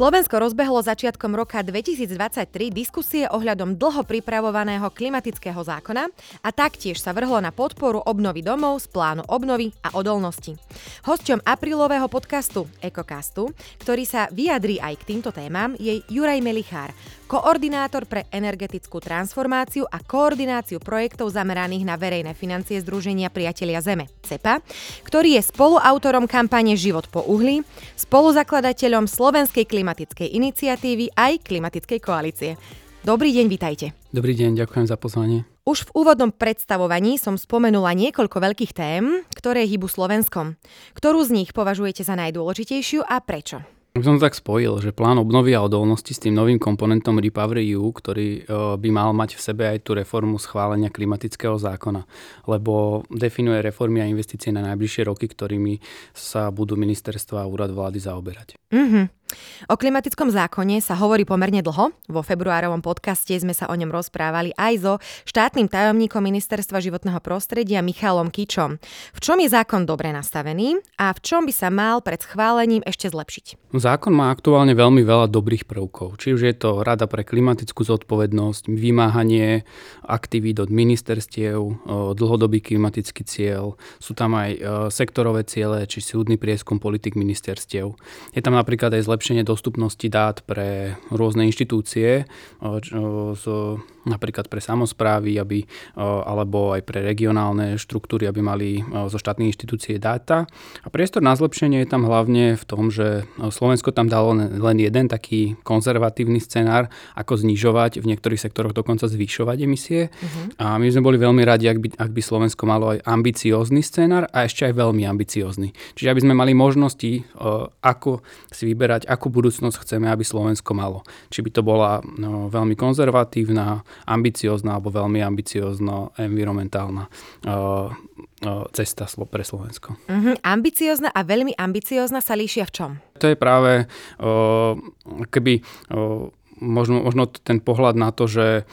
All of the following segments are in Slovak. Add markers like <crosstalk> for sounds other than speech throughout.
Slovensko rozbehlo začiatkom roka 2023 diskusie ohľadom dlho pripravovaného klimatického zákona a taktiež sa vrhlo na podporu obnovy domov z plánu obnovy a odolnosti. Hosťom aprílového podcastu Ekokastu, ktorý sa vyjadrí aj k týmto témam, je Juraj Melichár, koordinátor pre energetickú transformáciu a koordináciu projektov zameraných na verejné financie Združenia Priatelia Zeme, CEPA, ktorý je spoluautorom kampane Život po uhli, spoluzakladateľom Slovenskej klimatickej iniciatívy aj klimatickej koalície. Dobrý deň, vitajte. Dobrý deň, ďakujem za pozvanie. Už v úvodnom predstavovaní som spomenula niekoľko veľkých tém, ktoré hýbu Slovenskom. Ktorú z nich považujete za najdôležitejšiu a prečo? Som tak spojil, že plán obnovy a odolnosti s tým novým komponentom Repower EU, ktorý e, by mal mať v sebe aj tú reformu schválenia klimatického zákona, lebo definuje reformy a investície na najbližšie roky, ktorými sa budú ministerstva a úrad vlády zaoberať. Mm-hmm. O klimatickom zákone sa hovorí pomerne dlho. Vo februárovom podcaste sme sa o ňom rozprávali aj so štátnym tajomníkom Ministerstva životného prostredia Michalom Kičom. V čom je zákon dobre nastavený a v čom by sa mal pred schválením ešte zlepšiť? Zákon má aktuálne veľmi veľa dobrých prvkov. Či už je to Rada pre klimatickú zodpovednosť, vymáhanie aktivít od ministerstiev, dlhodobý klimatický cieľ, sú tam aj sektorové ciele, či súdny prieskum politik ministerstiev. Je tam napríklad aj zlepšenie dostupnosti dát pre rôzne inštitúcie, napríklad pre samozprávy, aby, alebo aj pre regionálne štruktúry, aby mali zo štátnej inštitúcie dáta. A priestor na zlepšenie je tam hlavne v tom, že Slovensko tam dalo len jeden taký konzervatívny scenár, ako znižovať, v niektorých sektoroch dokonca zvyšovať emisie. Uh-huh. A my sme boli veľmi radi, ak by, ak by Slovensko malo aj ambiciózny scenár a ešte aj veľmi ambiciózny. Čiže aby sme mali možnosti, ako si vyberať, akú budúcnosť chceme, aby Slovensko malo. Či by to bola no, veľmi konzervatívna, ambiciózna alebo veľmi ambiciózna environmentálna uh, uh, cesta pre Slovensko. Uh-huh. Ambiciózna a veľmi ambiciózna sa líšia v čom? To je práve uh, keby uh, možno, možno ten pohľad na to, že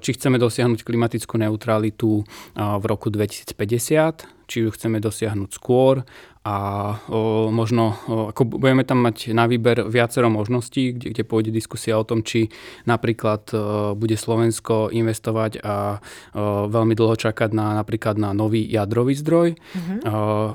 či chceme dosiahnuť klimatickú neutralitu v roku 2050, či ju chceme dosiahnuť skôr, a o, možno o, ako budeme tam mať na výber viacero možností, kde, kde pôjde diskusia o tom, či napríklad o, bude Slovensko investovať a o, veľmi dlho čakať na napríklad na nový jadrový zdroj, o,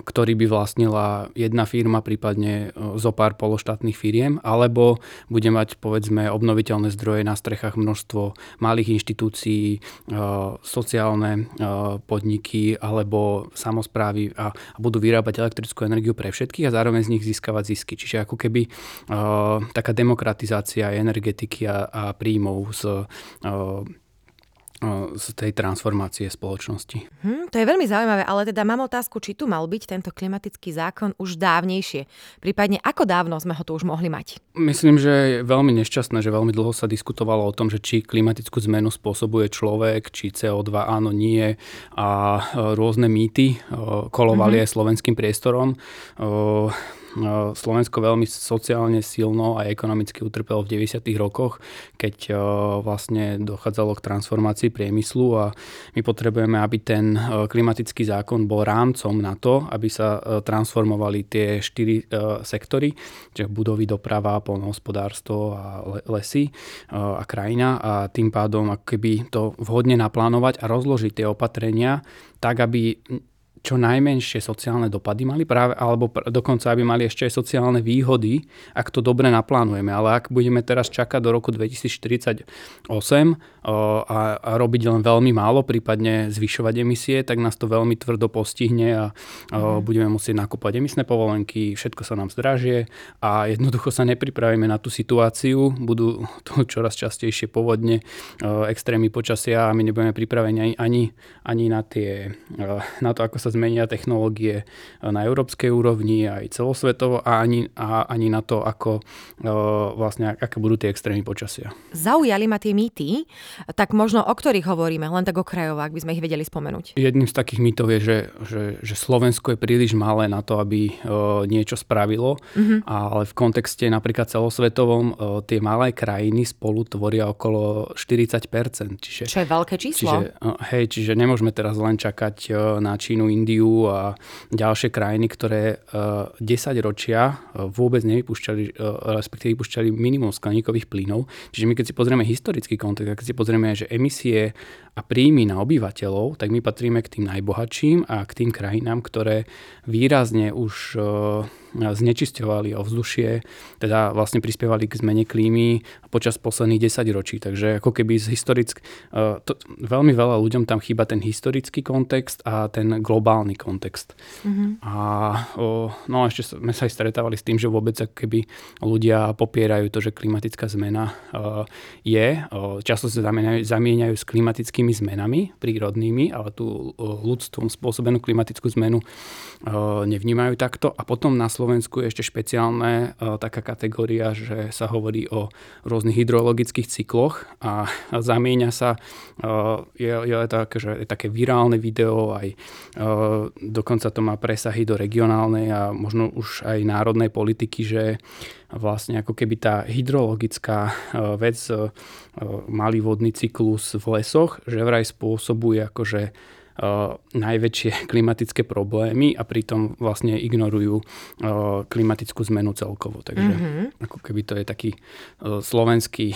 ktorý by vlastnila jedna firma, prípadne o, zo pár pološtátnych firiem, alebo bude mať povedzme obnoviteľné zdroje na strechách množstvo malých inštitúcií, o, sociálne o, podniky alebo samozprávy a, budú vyrábať elektrickú energiu pre všetkých a zároveň z nich získavať zisky. Čiže ako keby uh, taká demokratizácia energetiky a, príjmov z z tej transformácie spoločnosti. Hmm, to je veľmi zaujímavé, ale teda mám otázku, či tu mal byť tento klimatický zákon už dávnejšie. Prípadne ako dávno sme ho tu už mohli mať? Myslím, že je veľmi nešťastné, že veľmi dlho sa diskutovalo o tom, že či klimatickú zmenu spôsobuje človek, či CO2 áno, nie a rôzne mýty kolovali mm-hmm. aj slovenským priestorom. Slovensko veľmi sociálne silno a ekonomicky utrpelo v 90. rokoch, keď vlastne dochádzalo k transformácii priemyslu a my potrebujeme, aby ten klimatický zákon bol rámcom na to, aby sa transformovali tie štyri sektory, čiže budovy, doprava, polnohospodárstvo a lesy a krajina a tým pádom keby to vhodne naplánovať a rozložiť tie opatrenia tak, aby čo najmenšie sociálne dopady mali práve, alebo dokonca aby mali ešte aj sociálne výhody, ak to dobre naplánujeme. Ale ak budeme teraz čakať do roku 2048 a, a robiť len veľmi málo, prípadne zvyšovať emisie, tak nás to veľmi tvrdo postihne a mm. budeme musieť nakúpať emisné povolenky, všetko sa nám zdražie a jednoducho sa nepripravíme na tú situáciu, budú tu čoraz častejšie povodne, extrémy počasia a my nebudeme pripravení ani, ani na, tie, na to, ako sa zmenia technológie na európskej úrovni aj celosvetovo a ani, a ani na to, ako vlastne, aké budú tie extrémy počasia. Zaujali ma tie mýty, tak možno o ktorých hovoríme, len tak okrajovo, ak by sme ich vedeli spomenúť. Jedným z takých mýtov je, že, že, že Slovensko je príliš malé na to, aby niečo spravilo, mm-hmm. ale v kontexte napríklad celosvetovom tie malé krajiny spolu tvoria okolo 40%. Čiže, Čo je veľké číslo. Čiže, hej, čiže nemôžeme teraz len čakať na Čínu, Indiu a ďalšie krajiny, ktoré 10 ročia vôbec nevypúšťali, respektíve vypúšťali minimum skleníkových plynov. Čiže my keď si pozrieme historický kontext, keď si pozrieme, že emisie a príjmy na obyvateľov, tak my patríme k tým najbohatším a k tým krajinám, ktoré výrazne už znečisťovali ovzdušie, teda vlastne prispievali k zmene klímy počas posledných 10 ročí. Takže ako keby z historick... E, to, veľmi veľa ľuďom tam chýba ten historický kontext a ten globálny kontext. Mm-hmm. A no ešte sme sa aj stretávali s tým, že vôbec ako keby ľudia popierajú to, že klimatická zmena e, je. Často sa zamieňajú, zamieňajú s klimatickými zmenami prírodnými, ale tú ľudstvom spôsobenú klimatickú zmenu nevnímajú takto. A potom na Slovensku je ešte špeciálne uh, taká kategória, že sa hovorí o rôznych hydrologických cykloch a, zamieňa sa, uh, je, je, tak, že je také virálne video, aj uh, dokonca to má presahy do regionálnej a možno už aj národnej politiky, že vlastne ako keby tá hydrologická vec, malý vodný cyklus v lesoch, že vraj spôsobuje akože najväčšie <laughs> klimatické problémy a pritom vlastne ignorujú uh, klimatickú zmenu celkovo. Takže mm-hmm. ako keby to je taký uh, slovenský,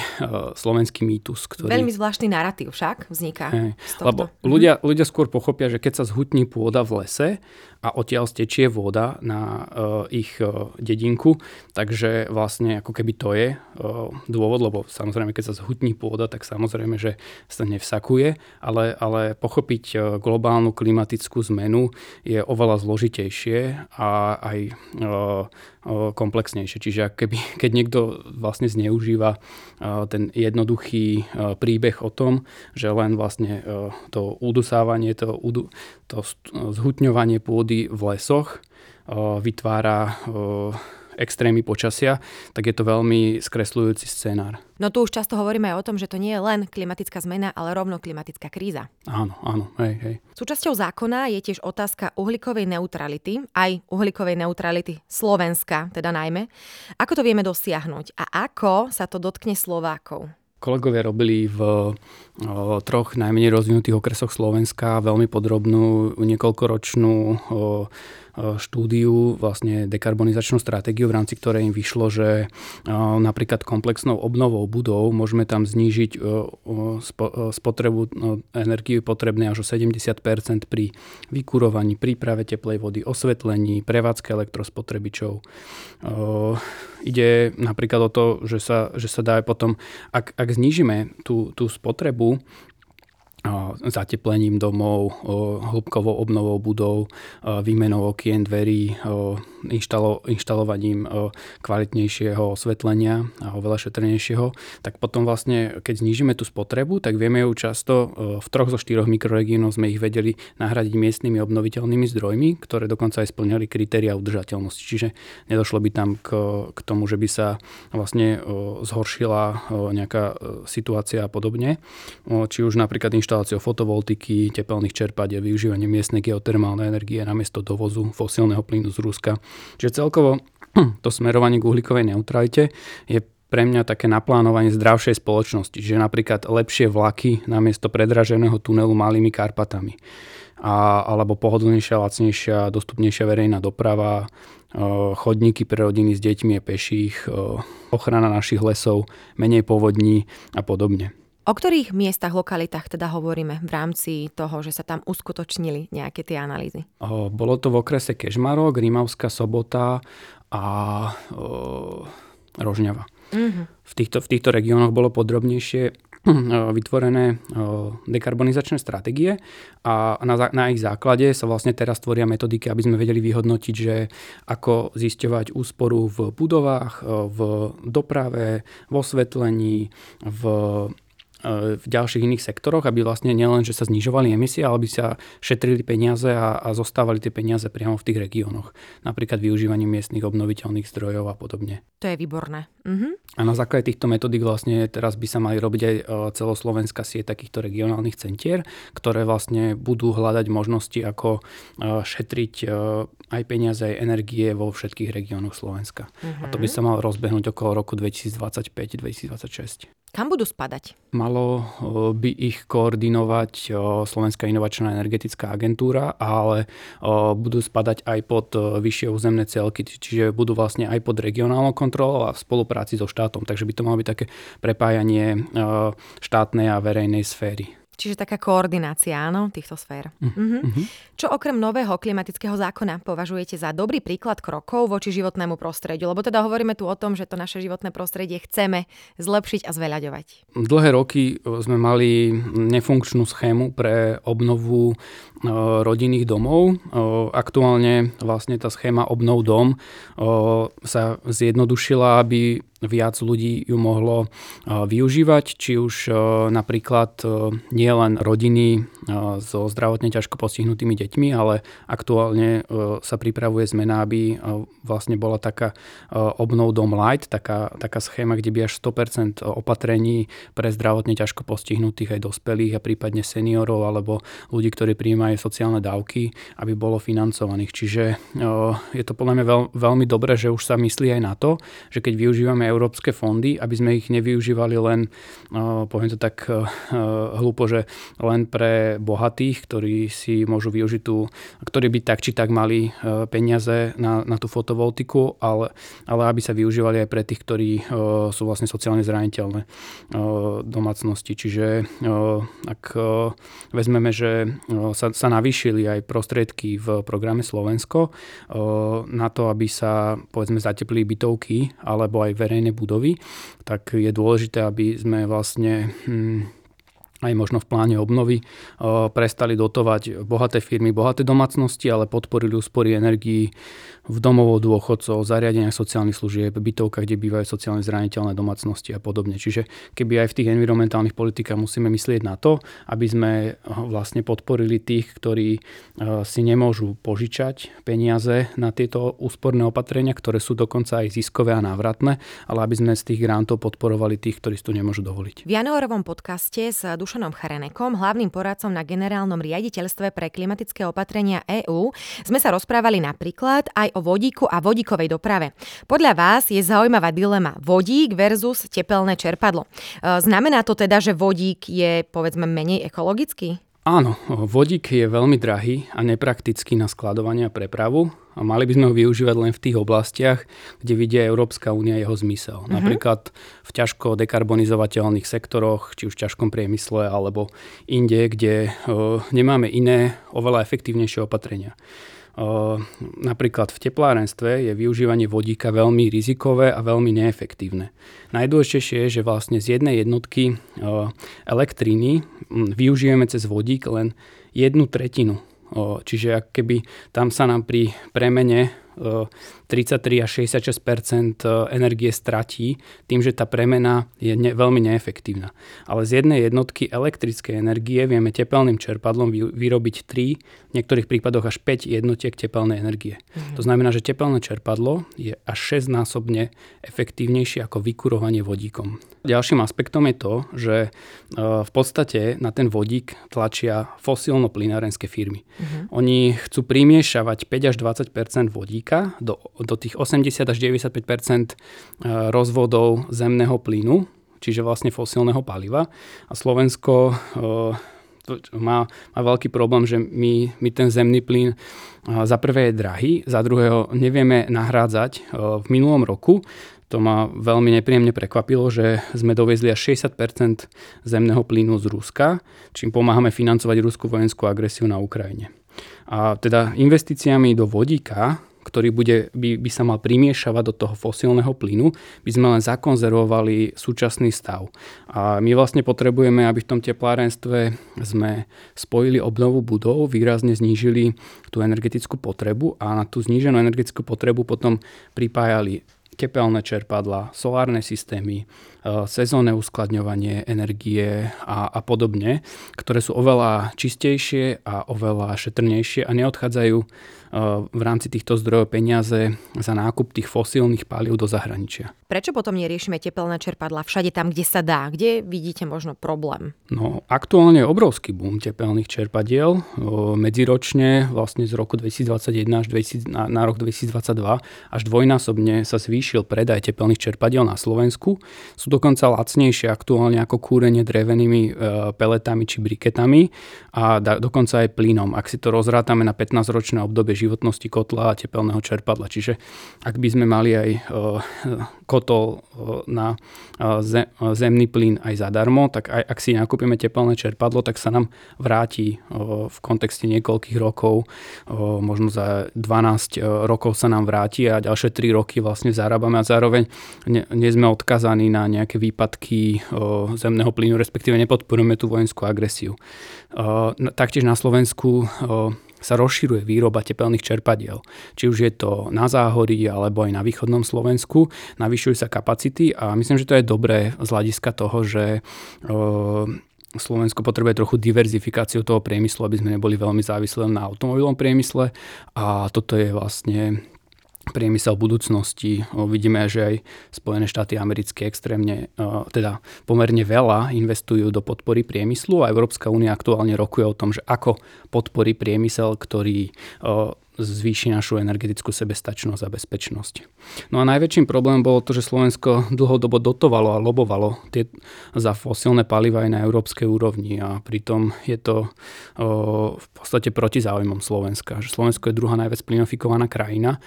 slovenský mýtus, ktorý... Veľmi zvláštny narratív však vzniká. Hey, lebo mm-hmm. ľudia, ľudia skôr pochopia, že keď sa zhutní pôda v lese a odtiaľ stečie voda na uh, ich uh, dedinku, takže vlastne ako keby to je uh, dôvod, lebo samozrejme keď sa zhutní pôda, tak samozrejme, že sa nevsakuje, ale, ale pochopiť globálnu klimatickú zmenu je oveľa zložitejšie a aj komplexnejšie. Čiže keby, <laughs> keď niekto vlastne zneužíva ten jednoduchý príbeh o tom, že len vlastne to udusávanie, to, to zhutňovanie pôdy v lesoch vytvára extrémy počasia, tak je to veľmi skresľujúci scenár. No tu už často hovoríme aj o tom, že to nie je len klimatická zmena, ale rovno klimatická kríza. Áno, áno, hej, hej. Súčasťou zákona je tiež otázka uhlíkovej neutrality, aj uhlíkovej neutrality Slovenska, teda najmä. Ako to vieme dosiahnuť a ako sa to dotkne Slovákov? Kolegovia robili v troch najmenej rozvinutých okresoch Slovenska veľmi podrobnú niekoľkoročnú štúdiu, vlastne dekarbonizačnú stratégiu, v rámci ktorej im vyšlo, že napríklad komplexnou obnovou budov môžeme tam znížiť spotrebu energie potrebné až o 70% pri vykurovaní, príprave teplej vody, osvetlení, prevádzke elektrospotrebičov. Ide napríklad o to, že sa, že sa dá potom, ak, ak znížime tú, tú spotrebu, zateplením domov, hĺbkovou obnovou budov, výmenou okien, dverí, inštalo, inštalovaním kvalitnejšieho osvetlenia a oveľa šetrnejšieho, tak potom vlastne, keď znížime tú spotrebu, tak vieme ju často v troch zo štyroch mikroregiónov sme ich vedeli nahradiť miestnymi obnoviteľnými zdrojmi, ktoré dokonca aj splňali kritéria udržateľnosti. Čiže nedošlo by tam k, k tomu, že by sa vlastne zhoršila nejaká situácia a podobne. Či už napríklad inštaláciou fotovoltiky, tepelných čerpadiel, využívanie miestnej geotermálnej energie namiesto dovozu fosílneho plynu z Ruska. Čiže celkovo <clears throat> to smerovanie k uhlíkovej neutralite je pre mňa také naplánovanie zdravšej spoločnosti, čiže napríklad lepšie vlaky namiesto predraženého tunelu malými Karpatami. A, alebo pohodlnejšia, lacnejšia, dostupnejšia verejná doprava, chodníky pre rodiny s deťmi a peších, ochrana našich lesov, menej povodní a podobne. O ktorých miestach, lokalitách teda hovoríme v rámci toho, že sa tam uskutočnili nejaké tie analýzy? Bolo to v okrese Kežmarok, Rímavská sobota a o, Rožňava. Mm-hmm. V, týchto, v týchto regiónoch bolo podrobnejšie vytvorené dekarbonizačné stratégie a na, na ich základe sa vlastne teraz tvoria metodiky, aby sme vedeli vyhodnotiť, že ako zisťovať úsporu v budovách, v doprave, v osvetlení, v v ďalších iných sektoroch, aby vlastne nielen, že sa znižovali emisie, ale aby sa šetrili peniaze a, a zostávali tie peniaze priamo v tých regiónoch. Napríklad využívaním miestnych obnoviteľných zdrojov a podobne. To je výborné. Mhm. A na základe týchto metodík vlastne teraz by sa mali robiť aj e, celoslovenská sieť takýchto regionálnych centier, ktoré vlastne budú hľadať možnosti, ako e, šetriť e, aj peniaze, aj energie vo všetkých regiónoch Slovenska. Mhm. A to by mhm. sa malo rozbehnúť okolo roku 2025-2026. Kam budú spadať? Malo by ich koordinovať Slovenská inovačná energetická agentúra, ale budú spadať aj pod vyššie územné celky, čiže budú vlastne aj pod regionálnou kontrolou a v spolupráci so štátom. Takže by to malo byť také prepájanie štátnej a verejnej sféry. Čiže taká koordinácia, áno, týchto sfér. Uh-huh. Uh-huh. Čo okrem nového klimatického zákona považujete za dobrý príklad krokov voči životnému prostrediu? Lebo teda hovoríme tu o tom, že to naše životné prostredie chceme zlepšiť a zveľaďovať. Dlhé roky sme mali nefunkčnú schému pre obnovu rodinných domov. Aktuálne vlastne tá schéma obnov dom sa zjednodušila, aby viac ľudí ju mohlo využívať, či už napríklad nie len rodiny so zdravotne ťažko postihnutými deťmi, ale aktuálne sa pripravuje zmena, aby vlastne bola taká obnov dom light, taká, taká schéma, kde by až 100% opatrení pre zdravotne ťažko postihnutých aj dospelých a prípadne seniorov alebo ľudí, ktorí prijímajú sociálne dávky, aby bolo financovaných. Čiže je to podľa mňa veľ, veľmi dobré, že už sa myslí aj na to, že keď využívame európske fondy, aby sme ich nevyužívali len, poviem to tak hlúpo, že len pre bohatých, ktorí si môžu využiť tú, ktorí by tak či tak mali peniaze na, na tú fotovoltiku, ale, ale aby sa využívali aj pre tých, ktorí sú vlastne sociálne zraniteľné domácnosti. Čiže ak vezmeme, že sa, sa navýšili aj prostriedky v programe Slovensko na to, aby sa povedzme zateplili bytovky alebo aj verejné verejné budovy, tak je dôležité, aby sme vlastne hm, aj možno v pláne obnovy prestali dotovať bohaté firmy, bohaté domácnosti, ale podporili úspory energií v domovou dôchodcov, zariadeniach sociálnych služieb, bytovkách, kde bývajú sociálne zraniteľné domácnosti a podobne. Čiže keby aj v tých environmentálnych politikách musíme myslieť na to, aby sme vlastne podporili tých, ktorí si nemôžu požičať peniaze na tieto úsporné opatrenia, ktoré sú dokonca aj ziskové a návratné, ale aby sme z tých grantov podporovali tých, ktorí si to nemôžu dovoliť. V januárovom podcaste s Dušanom Charenekom, hlavným poradcom na generálnom riaditeľstve pre klimatické opatrenia EÚ, sme sa rozprávali napríklad aj o o vodíku a vodíkovej doprave. Podľa vás je zaujímavá dilema vodík versus tepelné čerpadlo. E, znamená to teda, že vodík je povedzme menej ekologický? Áno, vodík je veľmi drahý a nepraktický na skladovanie a prepravu a mali by sme ho využívať len v tých oblastiach, kde vidia Európska únia jeho zmysel. Mm-hmm. Napríklad v ťažko dekarbonizovateľných sektoroch, či už v ťažkom priemysle alebo inde, kde o, nemáme iné, oveľa efektívnejšie opatrenia. Napríklad v teplárenstve je využívanie vodíka veľmi rizikové a veľmi neefektívne. Najdôležitejšie je, že vlastne z jednej jednotky elektriny využijeme cez vodík len jednu tretinu. Čiže ak keby tam sa nám pri premene 33 až 66% energie stratí tým, že tá premena je ne, veľmi neefektívna. Ale z jednej jednotky elektrickej energie vieme tepelným čerpadlom vyrobiť 3, v niektorých prípadoch až 5 jednotiek tepelnej energie. Mhm. To znamená, že tepelné čerpadlo je až 6 násobne efektívnejšie ako vykurovanie vodíkom. Ďalším aspektom je to, že e, v podstate na ten vodík tlačia fosílno-plynárenské firmy. Uh-huh. Oni chcú primiešavať 5 až 20 vodíka do, do tých 80 až 95 e, rozvodov zemného plynu, čiže vlastne fosílneho paliva. A Slovensko e, má, má veľký problém, že my, my ten zemný plyn za prvé je drahý, za druhého nevieme nahrádzať. V minulom roku to ma veľmi nepríjemne prekvapilo, že sme dovezli až 60% zemného plynu z Ruska, čím pomáhame financovať ruskú vojenskú agresiu na Ukrajine. A teda investíciami do vodíka, ktorý bude, by, by sa mal primiešavať do toho fosílneho plynu, by sme len zakonzervovali súčasný stav. A my vlastne potrebujeme, aby v tom teplárenstve sme spojili obnovu budov, výrazne znížili tú energetickú potrebu a na tú zníženú energetickú potrebu potom pripájali tepelné čerpadla, solárne systémy, sezónne uskladňovanie energie a, a podobne, ktoré sú oveľa čistejšie a oveľa šetrnejšie a neodchádzajú v rámci týchto zdrojov peniaze za nákup tých fosílnych palív do zahraničia. Prečo potom neriešime tepelné čerpadla všade tam, kde sa dá? Kde vidíte možno problém? No, aktuálne je obrovský boom tepelných čerpadiel. Medziročne vlastne z roku 2021 až 2000, na, na rok 2022 až dvojnásobne sa zvýšil predaj tepelných čerpadiel na Slovensku. Sú dokonca lacnejšie aktuálne ako kúrenie drevenými peletami či briketami a dokonca aj plynom, ak si to rozrátame na 15-ročné obdobie životnosti kotla a tepelného čerpadla. Čiže ak by sme mali aj kotol na zemný plyn aj zadarmo, tak aj ak si nakúpime tepelné čerpadlo, tak sa nám vráti v kontexte niekoľkých rokov, možno za 12 rokov sa nám vráti a ďalšie 3 roky vlastne zarábame a zároveň nie sme odkazaní na nejaké výpadky zemného plynu, respektíve nepodporujeme tú vojenskú agresiu. Taktiež na Slovensku sa rozširuje výroba tepelných čerpadiel. Či už je to na Záhorí alebo aj na východnom Slovensku. Navyšujú sa kapacity a myslím, že to je dobré z hľadiska toho, že Slovensko potrebuje trochu diverzifikáciu toho priemyslu, aby sme neboli veľmi závislí na automobilovom priemysle a toto je vlastne priemysel budúcnosti. Vidíme, že aj Spojené štáty americké extrémne, teda pomerne veľa investujú do podpory priemyslu a Európska únia aktuálne rokuje o tom, že ako podporí priemysel, ktorý zvýši našu energetickú sebestačnosť a bezpečnosť. No a najväčším problémom bolo to, že Slovensko dlhodobo dotovalo a lobovalo tie, za fosílne paliva aj na európskej úrovni a pritom je to o, v podstate proti záujmom Slovenska. Že Slovensko je druhá najviac plinofikovaná krajina,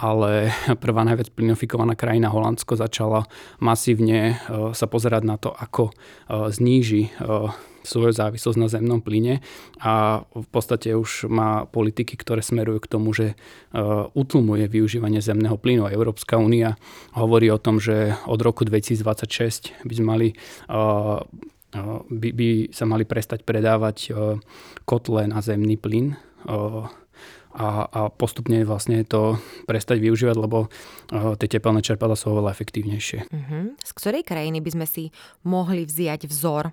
ale prvá najviac plinofikovaná krajina Holandsko začala masívne o, sa pozerať na to, ako o, zníži o, svoju závislosť na zemnom plyne a v podstate už má politiky, ktoré smerujú k tomu, že e, utlmuje využívanie zemného plynu. Európska únia hovorí o tom, že od roku 2026 by sme mali e, e, by, by sa mali prestať predávať kotle na zemný plyn a, a postupne vlastne to prestať využívať, lebo tie tepelné čerpadla sú oveľa efektívnejšie. Uh-huh. Z ktorej krajiny by sme si mohli vziať vzor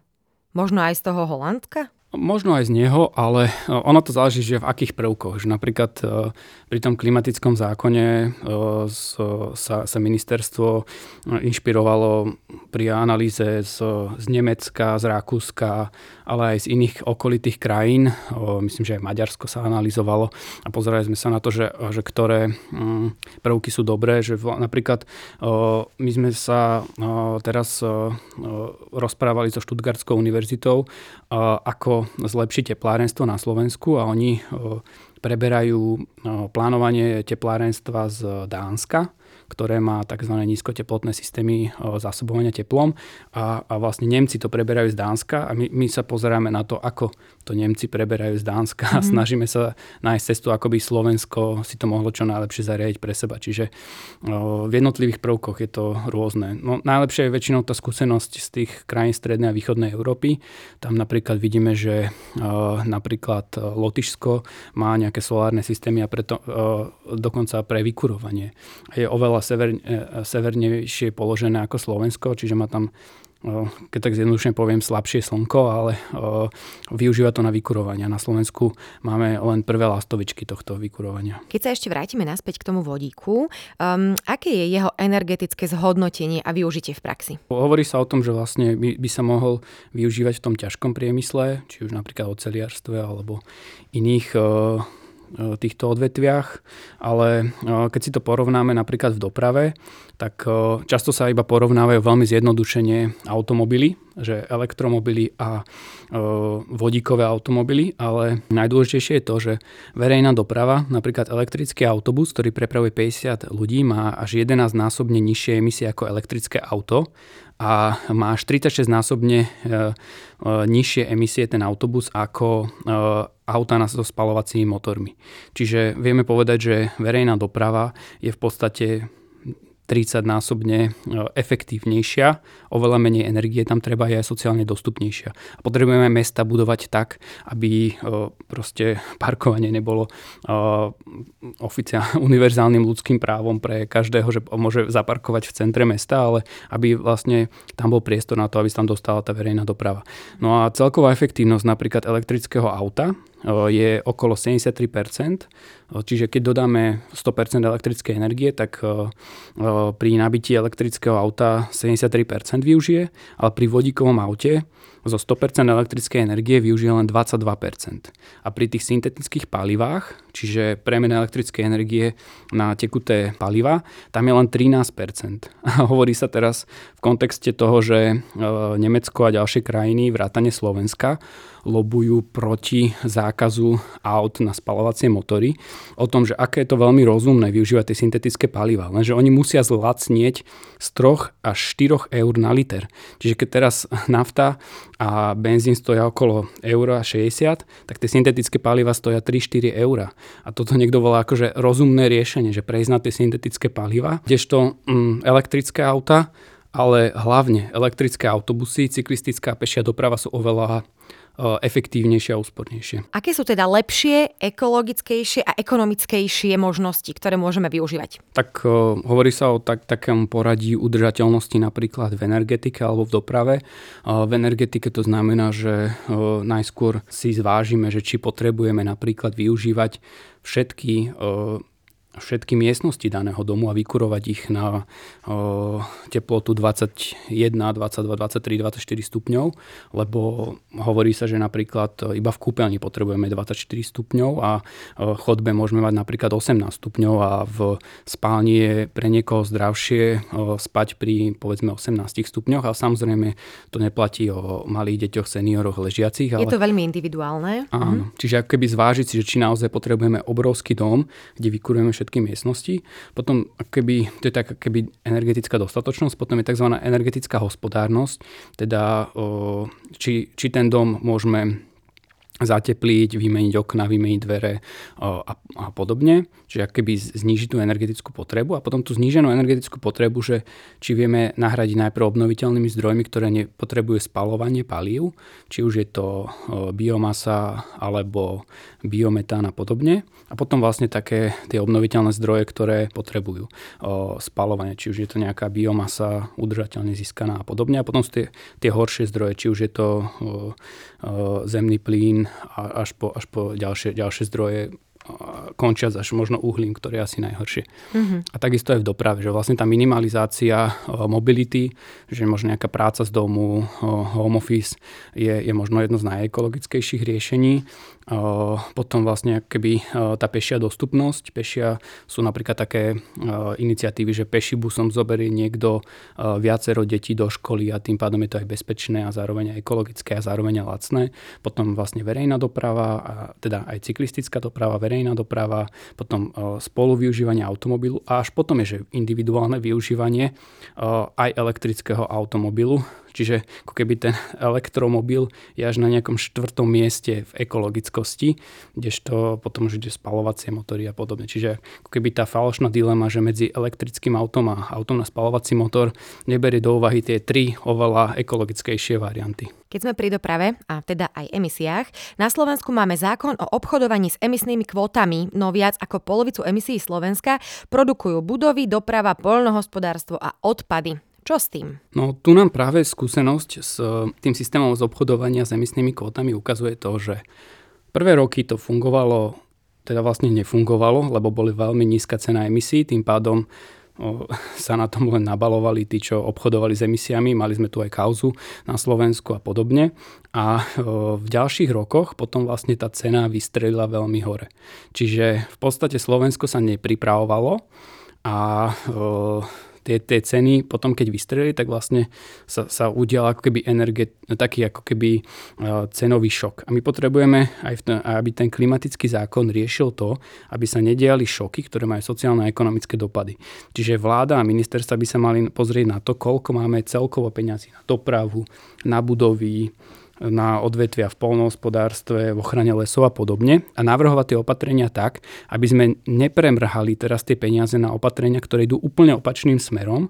Možno aj z toho Holandska? Možno aj z neho, ale e, ono to záleží, že v akých prvkoch. Že napríklad e, pri tom klimatickom zákone e, sa, sa ministerstvo inšpirovalo pri analýze z, z Nemecka, z Rakúska, ale aj z iných okolitých krajín. Myslím, že aj Maďarsko sa analyzovalo a pozerali sme sa na to, že, že ktoré mm, prvky sú dobré. Že napríklad my sme sa teraz rozprávali so Štutgardskou univerzitou, ako zlepšiť teplárenstvo na Slovensku a oni preberajú plánovanie teplárenstva z Dánska ktoré má tzv. nízkoteplotné systémy zásobovania teplom a, a vlastne Nemci to preberajú z Dánska a my, my sa pozeráme na to, ako to Nemci preberajú z Dánska mm. a mhm. snažíme sa nájsť cestu, ako by Slovensko si to mohlo čo najlepšie zariadiť pre seba. Čiže o, v jednotlivých prvkoch je to rôzne. No, najlepšia je väčšinou tá skúsenosť z tých krajín strednej a východnej Európy. Tam napríklad vidíme, že o, napríklad Lotyšsko má nejaké solárne systémy a preto o, dokonca pre vykurovanie. Je oveľa oveľa sever, e, severnejšie položené ako Slovensko, čiže má tam keď tak zjednodušene poviem, slabšie slnko, ale využíva to na vykurovanie. Na Slovensku máme len prvé lastovičky tohto vykurovania. Keď sa ešte vrátime naspäť k tomu vodíku, um, aké je jeho energetické zhodnotenie a využitie v praxi? Hovorí sa o tom, že vlastne by, by sa mohol využívať v tom ťažkom priemysle, či už napríklad oceliarstve alebo iných uh, E, týchto odvetviach, ale e, keď si to porovnáme napríklad v doprave, tak často sa iba porovnávajú veľmi zjednodušene automobily, že elektromobily a vodíkové automobily, ale najdôležitejšie je to, že verejná doprava, napríklad elektrický autobus, ktorý prepravuje 50 ľudí, má až 11 násobne nižšie emisie ako elektrické auto a má až 36 násobne e, e, nižšie emisie ten autobus ako e, auta so spalovacími motormi. Čiže vieme povedať, že verejná doprava je v podstate 30-násobne efektívnejšia, oveľa menej energie tam treba je aj sociálne dostupnejšia. A potrebujeme mesta budovať tak, aby proste parkovanie nebolo oficiálne <laughs> univerzálnym ľudským právom pre každého, že môže zaparkovať v centre mesta, ale aby vlastne tam bol priestor na to, aby sa tam dostala tá verejná doprava. No a celková efektívnosť napríklad elektrického auta je okolo 73%, čiže keď dodáme 100% elektrickej energie, tak pri nabití elektrického auta 73% využije, ale pri vodíkovom aute zo 100% elektrickej energie využije len 22%. A pri tých syntetických palivách, čiže premena elektrickej energie na tekuté paliva, tam je len 13%. A hovorí sa teraz v kontexte toho, že e, Nemecko a ďalšie krajiny, vrátane Slovenska, lobujú proti zákazu aut na spalovacie motory, o tom, že aké je to veľmi rozumné využívať tie syntetické paliva, lenže oni musia zlacnieť z 3 až 4 eur na liter. Čiže keď teraz nafta a benzín stoja okolo eura 60, tak tie syntetické paliva stoja 3-4 eur. A toto niekto volá akože rozumné riešenie, že prejsť na tie syntetické paliva, kdežto mm, elektrické auta ale hlavne elektrické autobusy, cyklistická pešia doprava sú oveľa efektívnejšie a úspornejšie. Aké sú teda lepšie, ekologickejšie a ekonomickejšie možnosti, ktoré môžeme využívať? Tak uh, hovorí sa o tak, takom poradí udržateľnosti napríklad v energetike alebo v doprave. Uh, v energetike to znamená, že uh, najskôr si zvážime, že či potrebujeme napríklad využívať všetky všetky miestnosti daného domu a vykurovať ich na o, teplotu 21, 22, 23, 24 stupňov, lebo hovorí sa, že napríklad iba v kúpeľni potrebujeme 24 stupňov a v chodbe môžeme mať napríklad 18 stupňov a v spálni je pre niekoho zdravšie o, spať pri povedzme 18 stupňoch, ale samozrejme to neplatí o malých deťoch, senioroch, ležiacich. Ale... Je to veľmi individuálne. Áno, mhm. čiže ako keby zvážiť si, že či naozaj potrebujeme obrovský dom, kde vykurujeme všetky všetky miestnosti. Potom keby, to je tak keby energetická dostatočnosť, potom je tzv. energetická hospodárnosť, teda či, či ten dom môžeme zatepliť, vymeniť okna, vymeniť dvere a, a podobne. Čiže keby znižiť tú energetickú potrebu a potom tú zníženú energetickú potrebu, že či vieme nahradiť najprv obnoviteľnými zdrojmi, ktoré nepotrebujú spalovanie palív, či už je to biomasa alebo biometán a podobne. A potom vlastne také tie obnoviteľné zdroje, ktoré potrebujú spalovanie, či už je to nejaká biomasa udržateľne získaná a podobne. A potom sú tie, tie horšie zdroje, či už je to zemný plyn až po, až po ďalšie, ďalšie zdroje končiac až možno uhlím, ktoré je asi najhoršie. Mm-hmm. A takisto aj v doprave, že vlastne tá minimalizácia mobility, že možno nejaká práca z domu, home office je, je možno jedno z najekologickejších riešení potom vlastne keby tá pešia dostupnosť. Pešia sú napríklad také iniciatívy, že peši busom zoberie niekto viacero detí do školy a tým pádom je to aj bezpečné a zároveň aj ekologické a zároveň aj lacné. Potom vlastne verejná doprava, a teda aj cyklistická doprava, verejná doprava, potom spolu využívanie automobilu a až potom je, že individuálne využívanie aj elektrického automobilu, Čiže ako keby ten elektromobil je až na nejakom štvrtom mieste v ekologickosti, kdežto potom už ide spalovacie motory a podobne. Čiže ako keby tá falošná dilema, že medzi elektrickým autom a autom na spalovací motor neberie do úvahy tie tri oveľa ekologickejšie varianty. Keď sme pri doprave, a teda aj emisiách, na Slovensku máme zákon o obchodovaní s emisnými kvótami, no viac ako polovicu emisí Slovenska produkujú budovy, doprava, poľnohospodárstvo a odpady. Čo s tým? No tu nám práve skúsenosť s e, tým systémom z obchodovania s emisnými kvótami ukazuje to, že prvé roky to fungovalo, teda vlastne nefungovalo, lebo boli veľmi nízka cena emisí, tým pádom <laughs> sa na tom len nabalovali tí, čo obchodovali s emisiami, mali sme tu aj kauzu na Slovensku a podobne. A v ďalších rokoch potom vlastne tá cena vystrelila veľmi hore. Čiže v podstate Slovensko sa nepripravovalo a tie, tie ceny potom, keď vystrelili, tak vlastne sa, sa udial ako keby energie, taký ako keby uh, cenový šok. A my potrebujeme, aj v ten, aby ten klimatický zákon riešil to, aby sa nediali šoky, ktoré majú sociálne a ekonomické dopady. Čiže vláda a ministerstva by sa mali pozrieť na to, koľko máme celkovo peňazí na dopravu, na budovy, na odvetvia v polnohospodárstve, v ochrane lesov a podobne a navrhovať tie opatrenia tak, aby sme nepremrhali teraz tie peniaze na opatrenia, ktoré idú úplne opačným smerom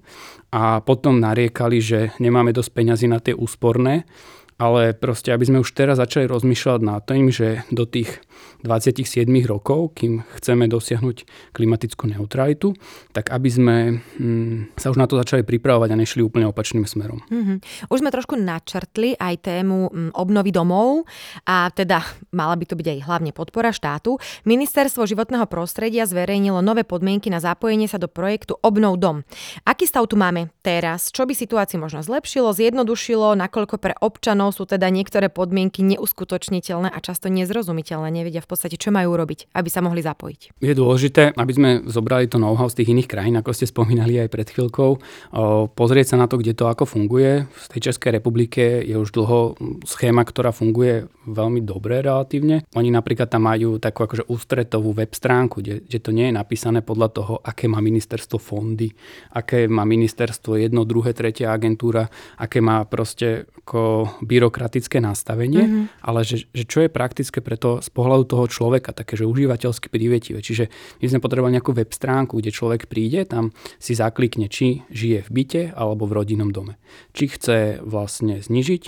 a potom nariekali, že nemáme dosť peňazí na tie úsporné ale proste, aby sme už teraz začali rozmýšľať nad tým, že do tých 27 rokov, kým chceme dosiahnuť klimatickú neutralitu, tak aby sme mm, sa už na to začali pripravovať a nešli úplne opačným smerom. Mm-hmm. Už sme trošku načrtli aj tému mm, obnovy domov a teda mala by to byť aj hlavne podpora štátu. Ministerstvo životného prostredia zverejnilo nové podmienky na zapojenie sa do projektu Obnov dom. Aký stav tu máme teraz? Čo by situáciu možno zlepšilo, zjednodušilo, nakoľko pre občanov občanov sú teda niektoré podmienky neuskutočniteľné a často nezrozumiteľné. Nevedia v podstate, čo majú robiť, aby sa mohli zapojiť. Je dôležité, aby sme zobrali to know-how z tých iných krajín, ako ste spomínali aj pred chvíľkou, pozrieť sa na to, kde to ako funguje. V tej Českej republike je už dlho schéma, ktorá funguje veľmi dobre relatívne. Oni napríklad tam majú takú akože ústretovú web stránku, kde, kde to nie je napísané podľa toho, aké má ministerstvo fondy, aké má ministerstvo jedno, druhé, tretia agentúra, aké má proste ako byrokratické nastavenie, mm-hmm. ale že, že čo je praktické pre to z pohľadu toho človeka, také, že užívateľsky privetivé. Čiže my sme potrebovali nejakú web stránku, kde človek príde, tam si zaklikne, či žije v byte alebo v rodinnom dome. Či chce vlastne znižiť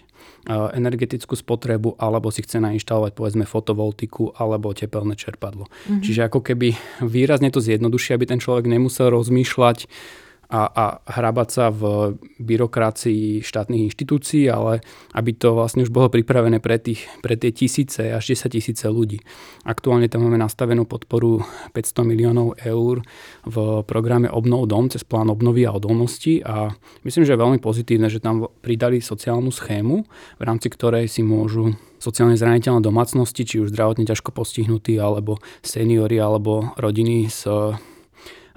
energetickú spotrebu, alebo si chce nainštalovať povedzme fotovoltiku alebo tepelné čerpadlo. Mm-hmm. Čiže ako keby výrazne to zjednodušia, aby ten človek nemusel rozmýšľať a, a hrabať sa v byrokracii štátnych inštitúcií, ale aby to vlastne už bolo pripravené pre, tých, pre tie tisíce až 10 tisíce ľudí. Aktuálne tam máme nastavenú podporu 500 miliónov eur v programe Obnov dom cez plán obnovy a odolnosti a myslím, že je veľmi pozitívne, že tam pridali sociálnu schému, v rámci ktorej si môžu sociálne zraniteľné domácnosti, či už zdravotne ťažko postihnutí, alebo seniory, alebo rodiny s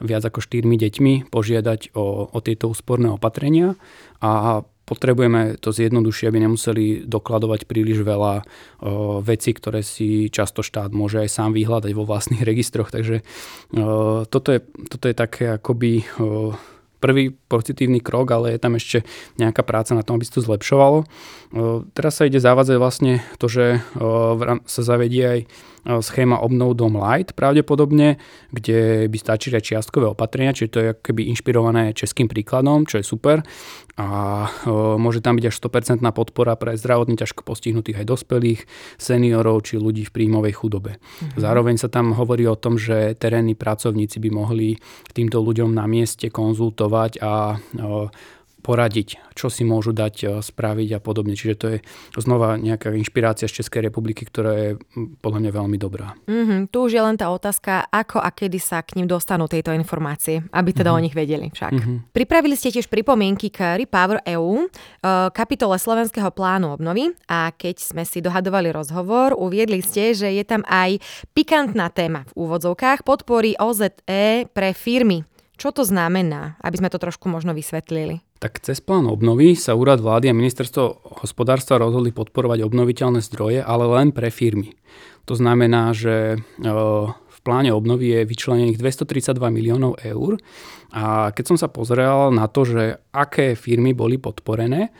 viac ako štyrmi deťmi požiadať o, o tieto úsporné opatrenia a potrebujeme to zjednodušiť, aby nemuseli dokladovať príliš veľa o, vecí, ktoré si často štát môže aj sám vyhľadať vo vlastných registroch. Takže o, toto, je, toto je také akoby o, prvý pozitívny krok, ale je tam ešte nejaká práca na tom, aby sa to zlepšovalo. Teraz sa ide zavádzať vlastne to, že sa zavedie aj schéma obnov dom light pravdepodobne, kde by stačili čiastkové opatrenia, čiže to je keby inšpirované českým príkladom, čo je super a môže tam byť až 100% podpora pre zdravotne ťažko postihnutých aj dospelých, seniorov či ľudí v príjmovej chudobe. Mhm. Zároveň sa tam hovorí o tom, že terénni pracovníci by mohli týmto ľuďom na mieste konzultovať a poradiť, čo si môžu dať e, spraviť a podobne. Čiže to je znova nejaká inšpirácia z Českej republiky, ktorá je podľa mňa veľmi dobrá. Mm-hmm. Tu už je len tá otázka, ako a kedy sa k ním dostanú tieto informácie, aby teda mm-hmm. o nich vedeli však. Mm-hmm. Pripravili ste tiež pripomienky k Repower EU, e, kapitole Slovenského plánu obnovy a keď sme si dohadovali rozhovor, uviedli ste, že je tam aj pikantná téma v úvodzovkách podpory OZE pre firmy. Čo to znamená, aby sme to trošku možno vysvetlili? Tak cez plán obnovy sa úrad vlády a ministerstvo hospodárstva rozhodli podporovať obnoviteľné zdroje, ale len pre firmy. To znamená, že e, v pláne obnovy je vyčlenených 232 miliónov eur a keď som sa pozrel na to, že aké firmy boli podporené,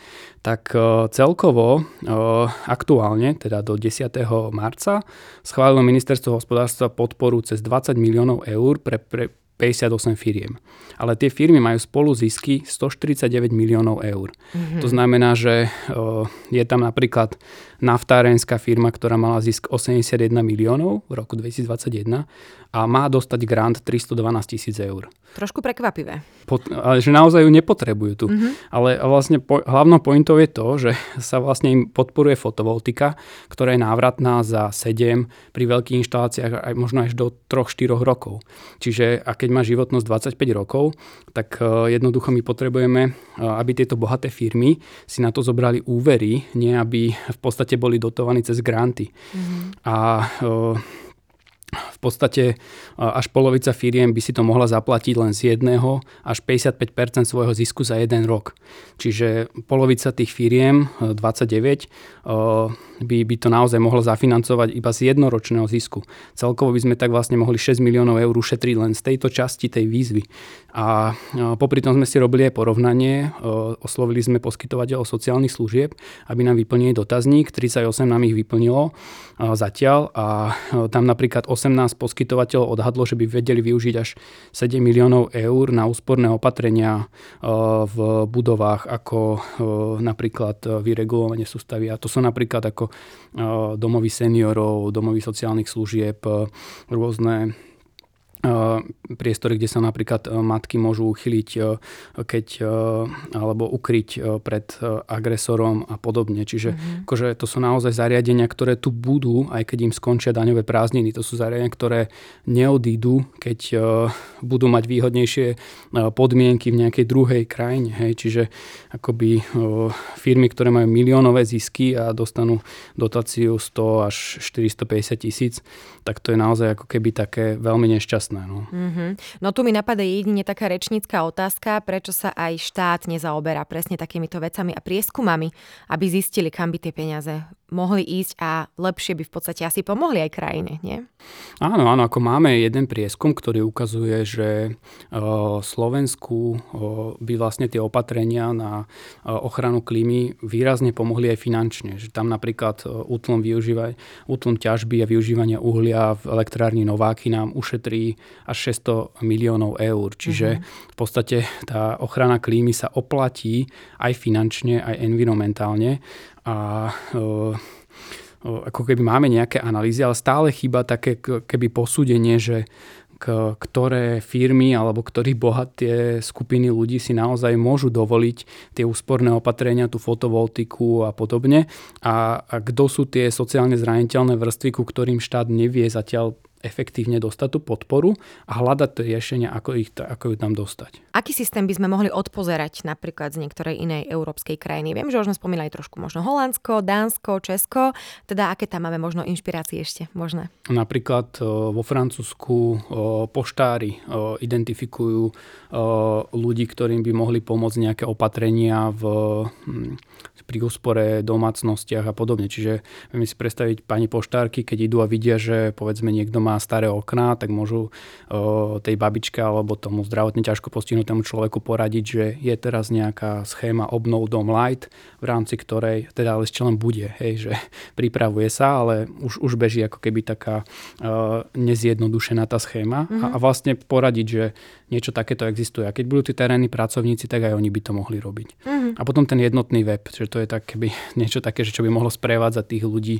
tak e, celkovo e, aktuálne, teda do 10. marca, schválilo ministerstvo hospodárstva podporu cez 20 miliónov eur pre, pre 58 firiem. Ale tie firmy majú spolu zisky 149 miliónov eur. Mm-hmm. To znamená, že je tam napríklad naftárenská firma, ktorá mala zisk 81 miliónov v roku 2021 a má dostať grant 312 tisíc eur. Trošku prekvapivé. Pot, ale že naozaj ju nepotrebujú tu. Mm-hmm. Ale vlastne po, hlavnou pointou je to, že sa vlastne im podporuje fotovoltika, ktorá je návratná za 7 pri veľkých inštaláciách aj možno až do 3-4 rokov. Čiže a keď má životnosť 25 rokov, tak uh, jednoducho my potrebujeme, uh, aby tieto bohaté firmy si na to zobrali úvery, nie aby v podstate boli dotovaní cez granty. Mm-hmm. A v podstate až polovica firiem by si to mohla zaplatiť len z jedného až 55% svojho zisku za jeden rok. Čiže polovica tých firiem, 29, by, by to naozaj mohlo zafinancovať iba z jednoročného zisku. Celkovo by sme tak vlastne mohli 6 miliónov eur ušetriť len z tejto časti tej výzvy. A popri tom sme si robili aj porovnanie, oslovili sme poskytovateľov sociálnych služieb, aby nám vyplnili dotazník, 38 nám ich vyplnilo zatiaľ a tam napríklad 18 poskytovateľov odhadlo, že by vedeli využiť až 7 miliónov eur na úsporné opatrenia e, v budovách, ako e, napríklad e, vyregulovanie sústavy. A to sú napríklad ako domovy seniorov, domovy sociálnych služieb, rôzne priestory, kde sa napríklad matky môžu uchyliť, keď, alebo ukryť pred agresorom a podobne. Čiže mm-hmm. akože to sú naozaj zariadenia, ktoré tu budú, aj keď im skončia daňové prázdniny. To sú zariadenia, ktoré neodídu, keď budú mať výhodnejšie podmienky v nejakej druhej krajine. Hej. Čiže akoby firmy, ktoré majú miliónové zisky a dostanú dotáciu 100 až 450 tisíc, tak to je naozaj ako keby také veľmi nešťastné. No, mm-hmm. no tu mi napadá jedine taká rečnícka otázka, prečo sa aj štát nezaoberá presne takýmito vecami a prieskumami, aby zistili, kam by tie peniaze mohli ísť a lepšie by v podstate asi pomohli aj krajine, nie? Áno, áno, ako máme jeden prieskum, ktorý ukazuje, že Slovensku by vlastne tie opatrenia na ochranu klímy výrazne pomohli aj finančne. Že tam napríklad útlom, využívaj, útlom ťažby a využívania uhlia v elektrárni Nováky nám ušetrí až 600 miliónov eur. Čiže uh-huh. v podstate tá ochrana klímy sa oplatí aj finančne, aj environmentálne a ako keby máme nejaké analýzy, ale stále chýba také keby posúdenie, že k, ktoré firmy alebo ktorí bohaté skupiny ľudí si naozaj môžu dovoliť tie úsporné opatrenia, tú fotovoltiku a podobne. A, a kto sú tie sociálne zraniteľné vrstvy, ku ktorým štát nevie zatiaľ efektívne dostať tú podporu a hľadať riešenia, ako, ich, ako ju tam dostať. Aký systém by sme mohli odpozerať napríklad z niektorej inej európskej krajiny? Viem, že už sme spomínali trošku možno Holandsko, Dánsko, Česko, teda aké tam máme možno inšpirácie ešte možné? Napríklad vo Francúzsku poštári identifikujú ľudí, ktorým by mohli pomôcť nejaké opatrenia v, hm, pri úspore domácnostiach a podobne. Čiže vieme si predstaviť pani poštárky, keď idú a vidia, že povedzme niekto má má staré okná, tak môžu o, tej babičke alebo tomu zdravotne ťažko postihnutému človeku poradiť, že je teraz nejaká schéma obnov dom light, v rámci ktorej teda ale ešte len bude, hej, že <laughs> pripravuje sa, ale už, už beží ako keby taká o, nezjednodušená tá schéma mm-hmm. a, a vlastne poradiť, že niečo takéto existuje. A keď budú tí terénni pracovníci, tak aj oni by to mohli robiť. Mm-hmm. A potom ten jednotný web, že to je tak keby <laughs> niečo také, že čo by mohlo sprevádzať tých ľudí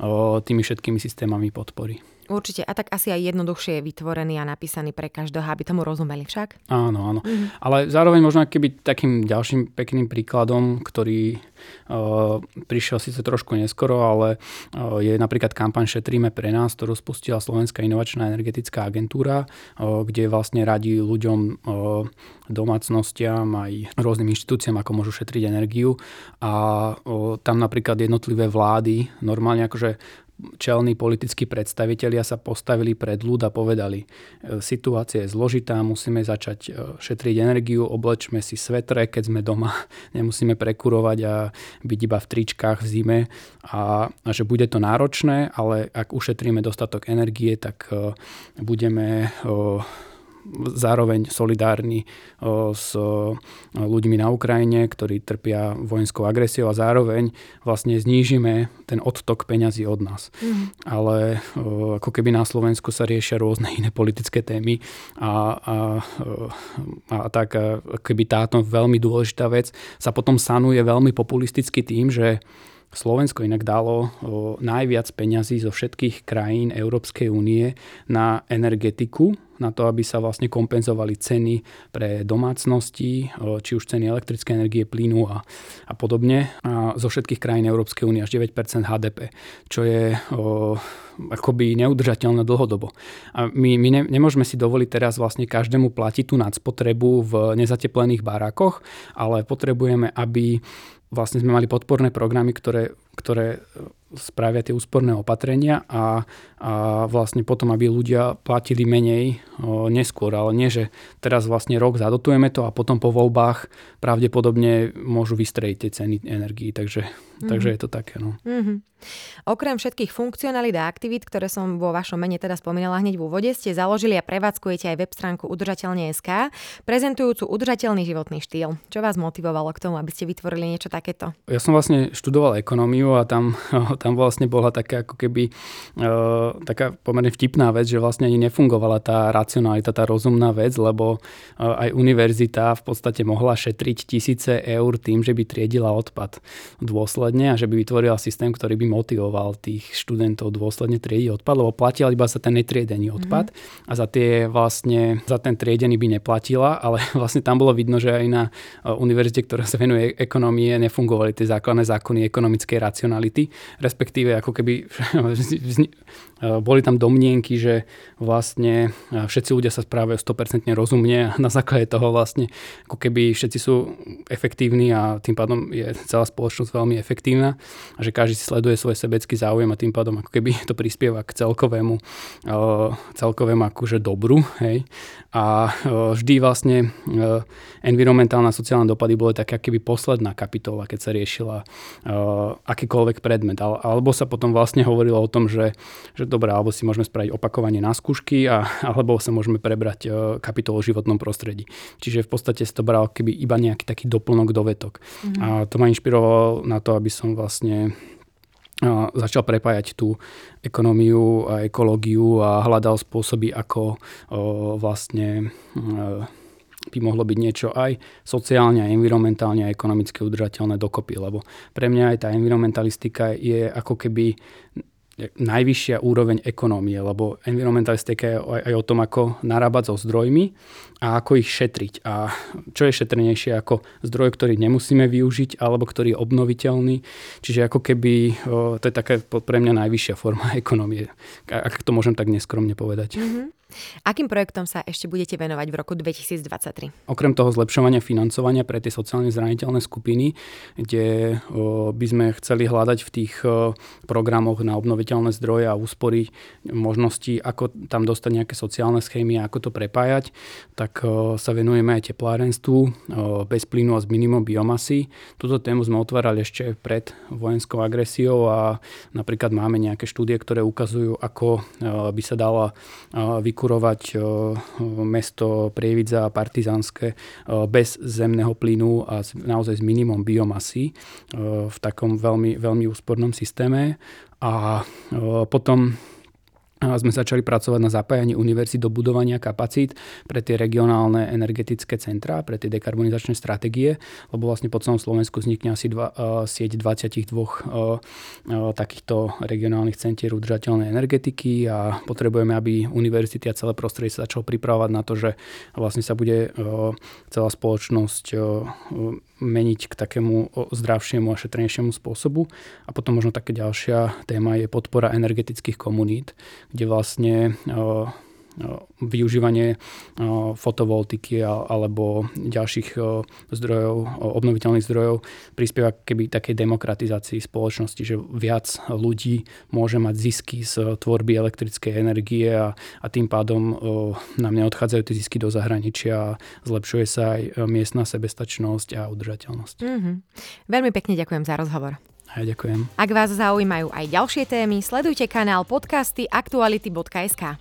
o, tými všetkými systémami podpory. Určite. A tak asi aj jednoduchšie je vytvorený a napísaný pre každého, aby tomu rozumeli však. Áno, áno. Mm-hmm. Ale zároveň možno keby takým ďalším pekným príkladom, ktorý uh, prišiel síce trošku neskoro, ale uh, je napríklad kampaň Šetríme pre nás, ktorú spustila Slovenská inovačná energetická agentúra, uh, kde vlastne radí ľuďom, uh, domácnostiam aj rôznym inštitúciám, ako môžu šetriť energiu. A uh, tam napríklad jednotlivé vlády normálne akože čelní politickí predstavitelia sa postavili pred ľud a povedali, e, situácia je zložitá, musíme začať e, šetriť energiu, oblečme si svetre, keď sme doma, <laughs> nemusíme prekurovať a byť iba v tričkách v zime a, a že bude to náročné, ale ak ušetríme dostatok energie, tak e, budeme zároveň solidárni s ľuďmi na Ukrajine, ktorí trpia vojenskou agresiou a zároveň vlastne znížime ten odtok peňazí od nás. Mm. Ale ako keby na Slovensku sa riešia rôzne iné politické témy a, a, a tak keby táto veľmi dôležitá vec sa potom sanuje veľmi populisticky tým, že Slovensko inak dalo najviac peňazí zo všetkých krajín Európskej únie na energetiku, na to, aby sa vlastne kompenzovali ceny pre domácnosti, či už ceny elektrické energie, plynu a, a podobne. A zo všetkých krajín Európskej únie až 9% HDP, čo je o, akoby neudržateľné dlhodobo. A my, my ne, nemôžeme si dovoliť teraz vlastne každému platiť tú nadspotrebu v nezateplených barákoch, ale potrebujeme, aby vlastne sme mali podporné programy, ktoré, ktoré spravia tie úsporné opatrenia a, a vlastne potom, aby ľudia platili menej o, neskôr, ale nie, že teraz vlastne rok zadotujeme to a potom po voľbách pravdepodobne môžu vystrejiť tie ceny energii, takže, mm-hmm. takže je to také. No. Mm-hmm. Okrem všetkých funkcionalít a aktivít, ktoré som vo vašom mene teda spomínala hneď v úvode, ste založili a prevádzkujete aj web stránku udržateľne.sk, prezentujúcu udržateľný životný štýl. Čo vás motivovalo k tomu, aby ste vytvorili niečo takéto? Ja som vlastne študoval ekonómiu ekonómiu a tam, <laughs> tam vlastne bola taká ako keby uh, taká pomerne vtipná vec, že vlastne ani nefungovala tá racionalita, tá rozumná vec, lebo uh, aj univerzita v podstate mohla šetriť tisíce eur tým, že by triedila odpad dôsledne a že by vytvorila systém, ktorý by motivoval tých študentov dôsledne triediť odpad, lebo platil iba za ten netriedený odpad mm-hmm. a za tie vlastne, za ten triedený by neplatila, <laughs> ale vlastne tam bolo vidno, že aj na univerzite, ktorá sa venuje ekonomie, nefungovali tie základné zákony ekonomickej racionality, respektíve ako keby <laughs> boli tam domnienky, že vlastne všetci ľudia sa správajú 100% rozumne a na základe toho vlastne ako keby všetci sú efektívni a tým pádom je celá spoločnosť veľmi efektívna a že každý si sleduje svoj sebecký záujem a tým pádom ako keby <laughs> to prispieva k celkovému, celkovému akože dobru. Hej. A vždy vlastne environmentálna sociálne dopady boli také keby posledná kapitola, keď sa riešila akýkoľvek predmet. Alebo sa potom vlastne hovorilo o tom, že, že dobré, alebo si môžeme spraviť opakovanie na skúšky, a, alebo sa môžeme prebrať kapitolu o životnom prostredí. Čiže v podstate si to bral keby iba nejaký taký doplnok dovetok. Mm-hmm. A to ma inšpirovalo na to, aby som vlastne začal prepájať tú ekonómiu a ekológiu a hľadal spôsoby, ako vlastne by mohlo byť niečo aj sociálne, aj environmentálne a ekonomicky udržateľné dokopy. Lebo pre mňa aj tá environmentalistika je ako keby najvyššia úroveň ekonómie, lebo environmentalistika je aj, aj o tom, ako narábať so zdrojmi a ako ich šetriť. A čo je šetrnejšie ako zdroj, ktorý nemusíme využiť alebo ktorý je obnoviteľný. Čiže ako keby to je také pre mňa najvyššia forma <laughs> ekonómie, ak to môžem tak neskromne povedať. Mm-hmm. Akým projektom sa ešte budete venovať v roku 2023? Okrem toho zlepšovania financovania pre tie sociálne zraniteľné skupiny, kde by sme chceli hľadať v tých programoch na obnoviteľné zdroje a úspory možnosti, ako tam dostať nejaké sociálne schémy a ako to prepájať, tak sa venujeme aj teplárenstvu bez plynu a s minimum biomasy. Túto tému sme otvárali ešte pred vojenskou agresiou a napríklad máme nejaké štúdie, ktoré ukazujú, ako by sa dala vykurovať mesto Prievidza a Partizanské bez zemného plynu a naozaj s minimum biomasy v takom veľmi, veľmi úspornom systéme. A potom sme začali pracovať na zapájaní univerzít do budovania kapacít pre tie regionálne energetické centrá, pre tie dekarbonizačné stratégie, lebo vlastne po celom Slovensku vznikne asi dva, sieť 22 uh, uh, takýchto regionálnych centier udržateľnej energetiky a potrebujeme, aby univerzity a celé prostredie sa začalo pripravovať na to, že vlastne sa bude celá spoločnosť meniť k takému zdravšiemu a šetrnejšiemu spôsobu. A potom možno také ďalšia téma je podpora energetických komunít, kde vlastne využívanie fotovoltiky alebo ďalších zdrojov, obnoviteľných zdrojov prispieva keby takej demokratizácii spoločnosti, že viac ľudí môže mať zisky z tvorby elektrickej energie a, a tým pádom nám neodchádzajú tie zisky do zahraničia a zlepšuje sa aj miestna sebestačnosť a udržateľnosť. Mm-hmm. Veľmi pekne ďakujem za rozhovor. A ja ďakujem. Ak vás zaujímajú aj ďalšie témy, sledujte kanál podcasty aktuality.sk.